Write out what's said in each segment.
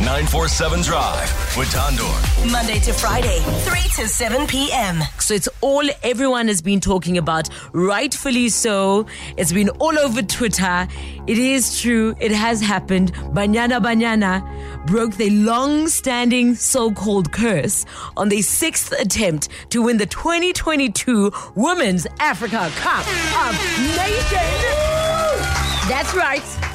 947 Drive with Thando. Monday to Friday, 3 to 7 p.m. So it's all everyone has been talking about, rightfully so. It's been all over Twitter. It is true. It has happened. Banyana Banyana broke the long-standing so-called curse on the sixth attempt to win the 2022 Women's Africa Cup of Nations. That's right.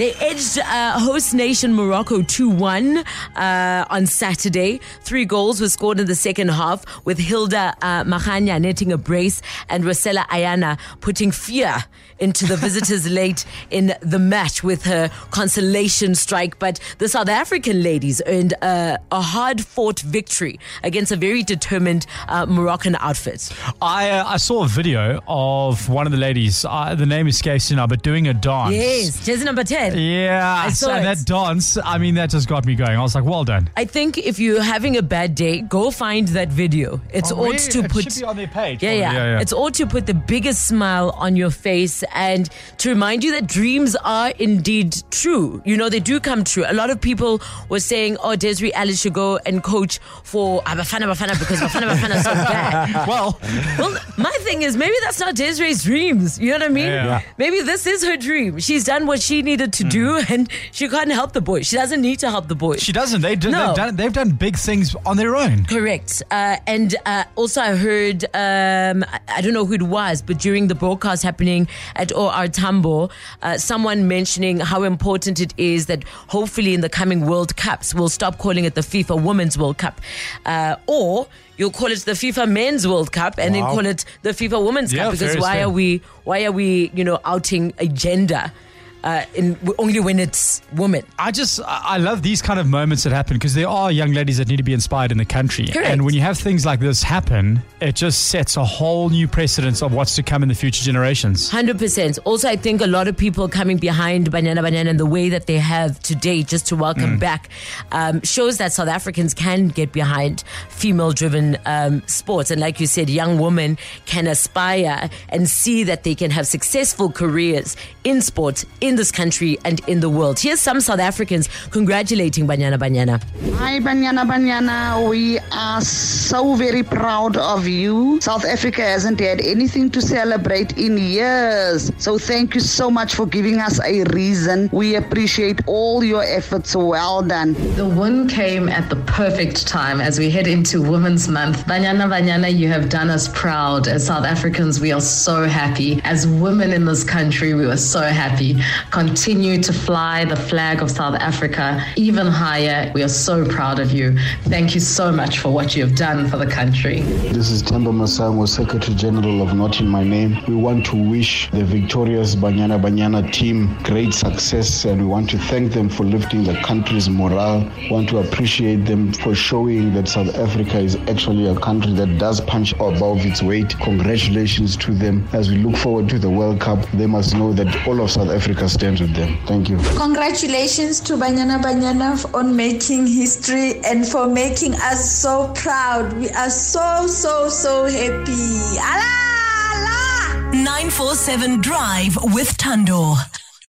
They edged uh, host nation Morocco 2 1 uh, on Saturday. Three goals were scored in the second half, with Hilda uh, Magaia netting a brace and Rosella Ayane putting fear into the visitors late in the match with her consolation strike. But the South African ladies earned uh, a hard fought victory against a very determined uh, Moroccan outfit. I uh, I saw a video of one of the ladies. Uh, the name escapes me now, but doing a dance. Yes, jersey number 10. Yeah, I saw and that dance. I mean, that just got me going. I was like, well done. I think if you're having a bad day, go find that video. It's Oh, ought really? to It put should be on their page, Yeah, yeah, Yeah, yeah. It's ought to put the biggest smile on your face and to remind you that dreams are indeed true. You know, they do come true. A lot of people were saying, "Oh, Desiree Ellis should go and coach for Abafana Bafana because Bafana Bafana is so bad." Well, Well, my thing is maybe that's not Desiree's dreams. You know what I mean? Yeah. Yeah. Maybe this is her dream. She's done what she needed to do, and she can't help the boys. She doesn't need to help the boys. she doesn't. They do, No. they've, done, they've done big things on their own. Correct. Uh, and uh, also, I heard, um, I, don't know who it was, but during the broadcast happening at OR Tambo, uh, someone mentioning how important it is that hopefully in the coming World Cups, we'll stop calling it the FIFA Women's World Cup. Uh, or you'll call it the FIFA Men's World Cup and then call it the FIFA Women's Yeah, Cup because why fair. are we, why are we, you know, outing a gender? Uh, in only when it's women. I just I love these kind of moments that happen because there are young ladies that need to be inspired in the country. Correct. And when you have things like this happen, it just sets a whole new precedence of what's to come in the future generations. Hundred percent. Also, I think a lot of people coming behind Banyana Banyana and the way that they have today, just to welcome back, um, shows that South Africans can get behind female-driven um, sports. And like you said, young women can aspire and see that they can have successful careers in sports in this country and in the world. Here's some South Africans congratulating Banyana Banyana. Hi, Banyana Banyana. We are so very proud of you. South Africa hasn't had anything to celebrate in years. So thank you so much for giving us a reason. We appreciate all your efforts. Well done. The win came at the perfect time as we head into Women's Month. Banyana Banyana, you have done us proud. As South Africans, we are so happy. As women in this country, we are so happy. Continue to fly the flag of South Africa even higher. We are so proud of you. Thank you so much for what you have done for the country. This is Themba Masango, Secretary General of Not in My Name. We want to wish the victorious Banyana Banyana team great success and we want to thank them for lifting the country's morale. We want to appreciate them for showing that South Africa is actually a country that does punch above its weight. Congratulations to them. As we look forward to the World Cup, they must know that all of South Africa stands with them. Thank you. Congratulations to Banyana Banyana on making history and for making us so proud. We are so, so, so happy. Allah! Allah! 947 Drive with Thando.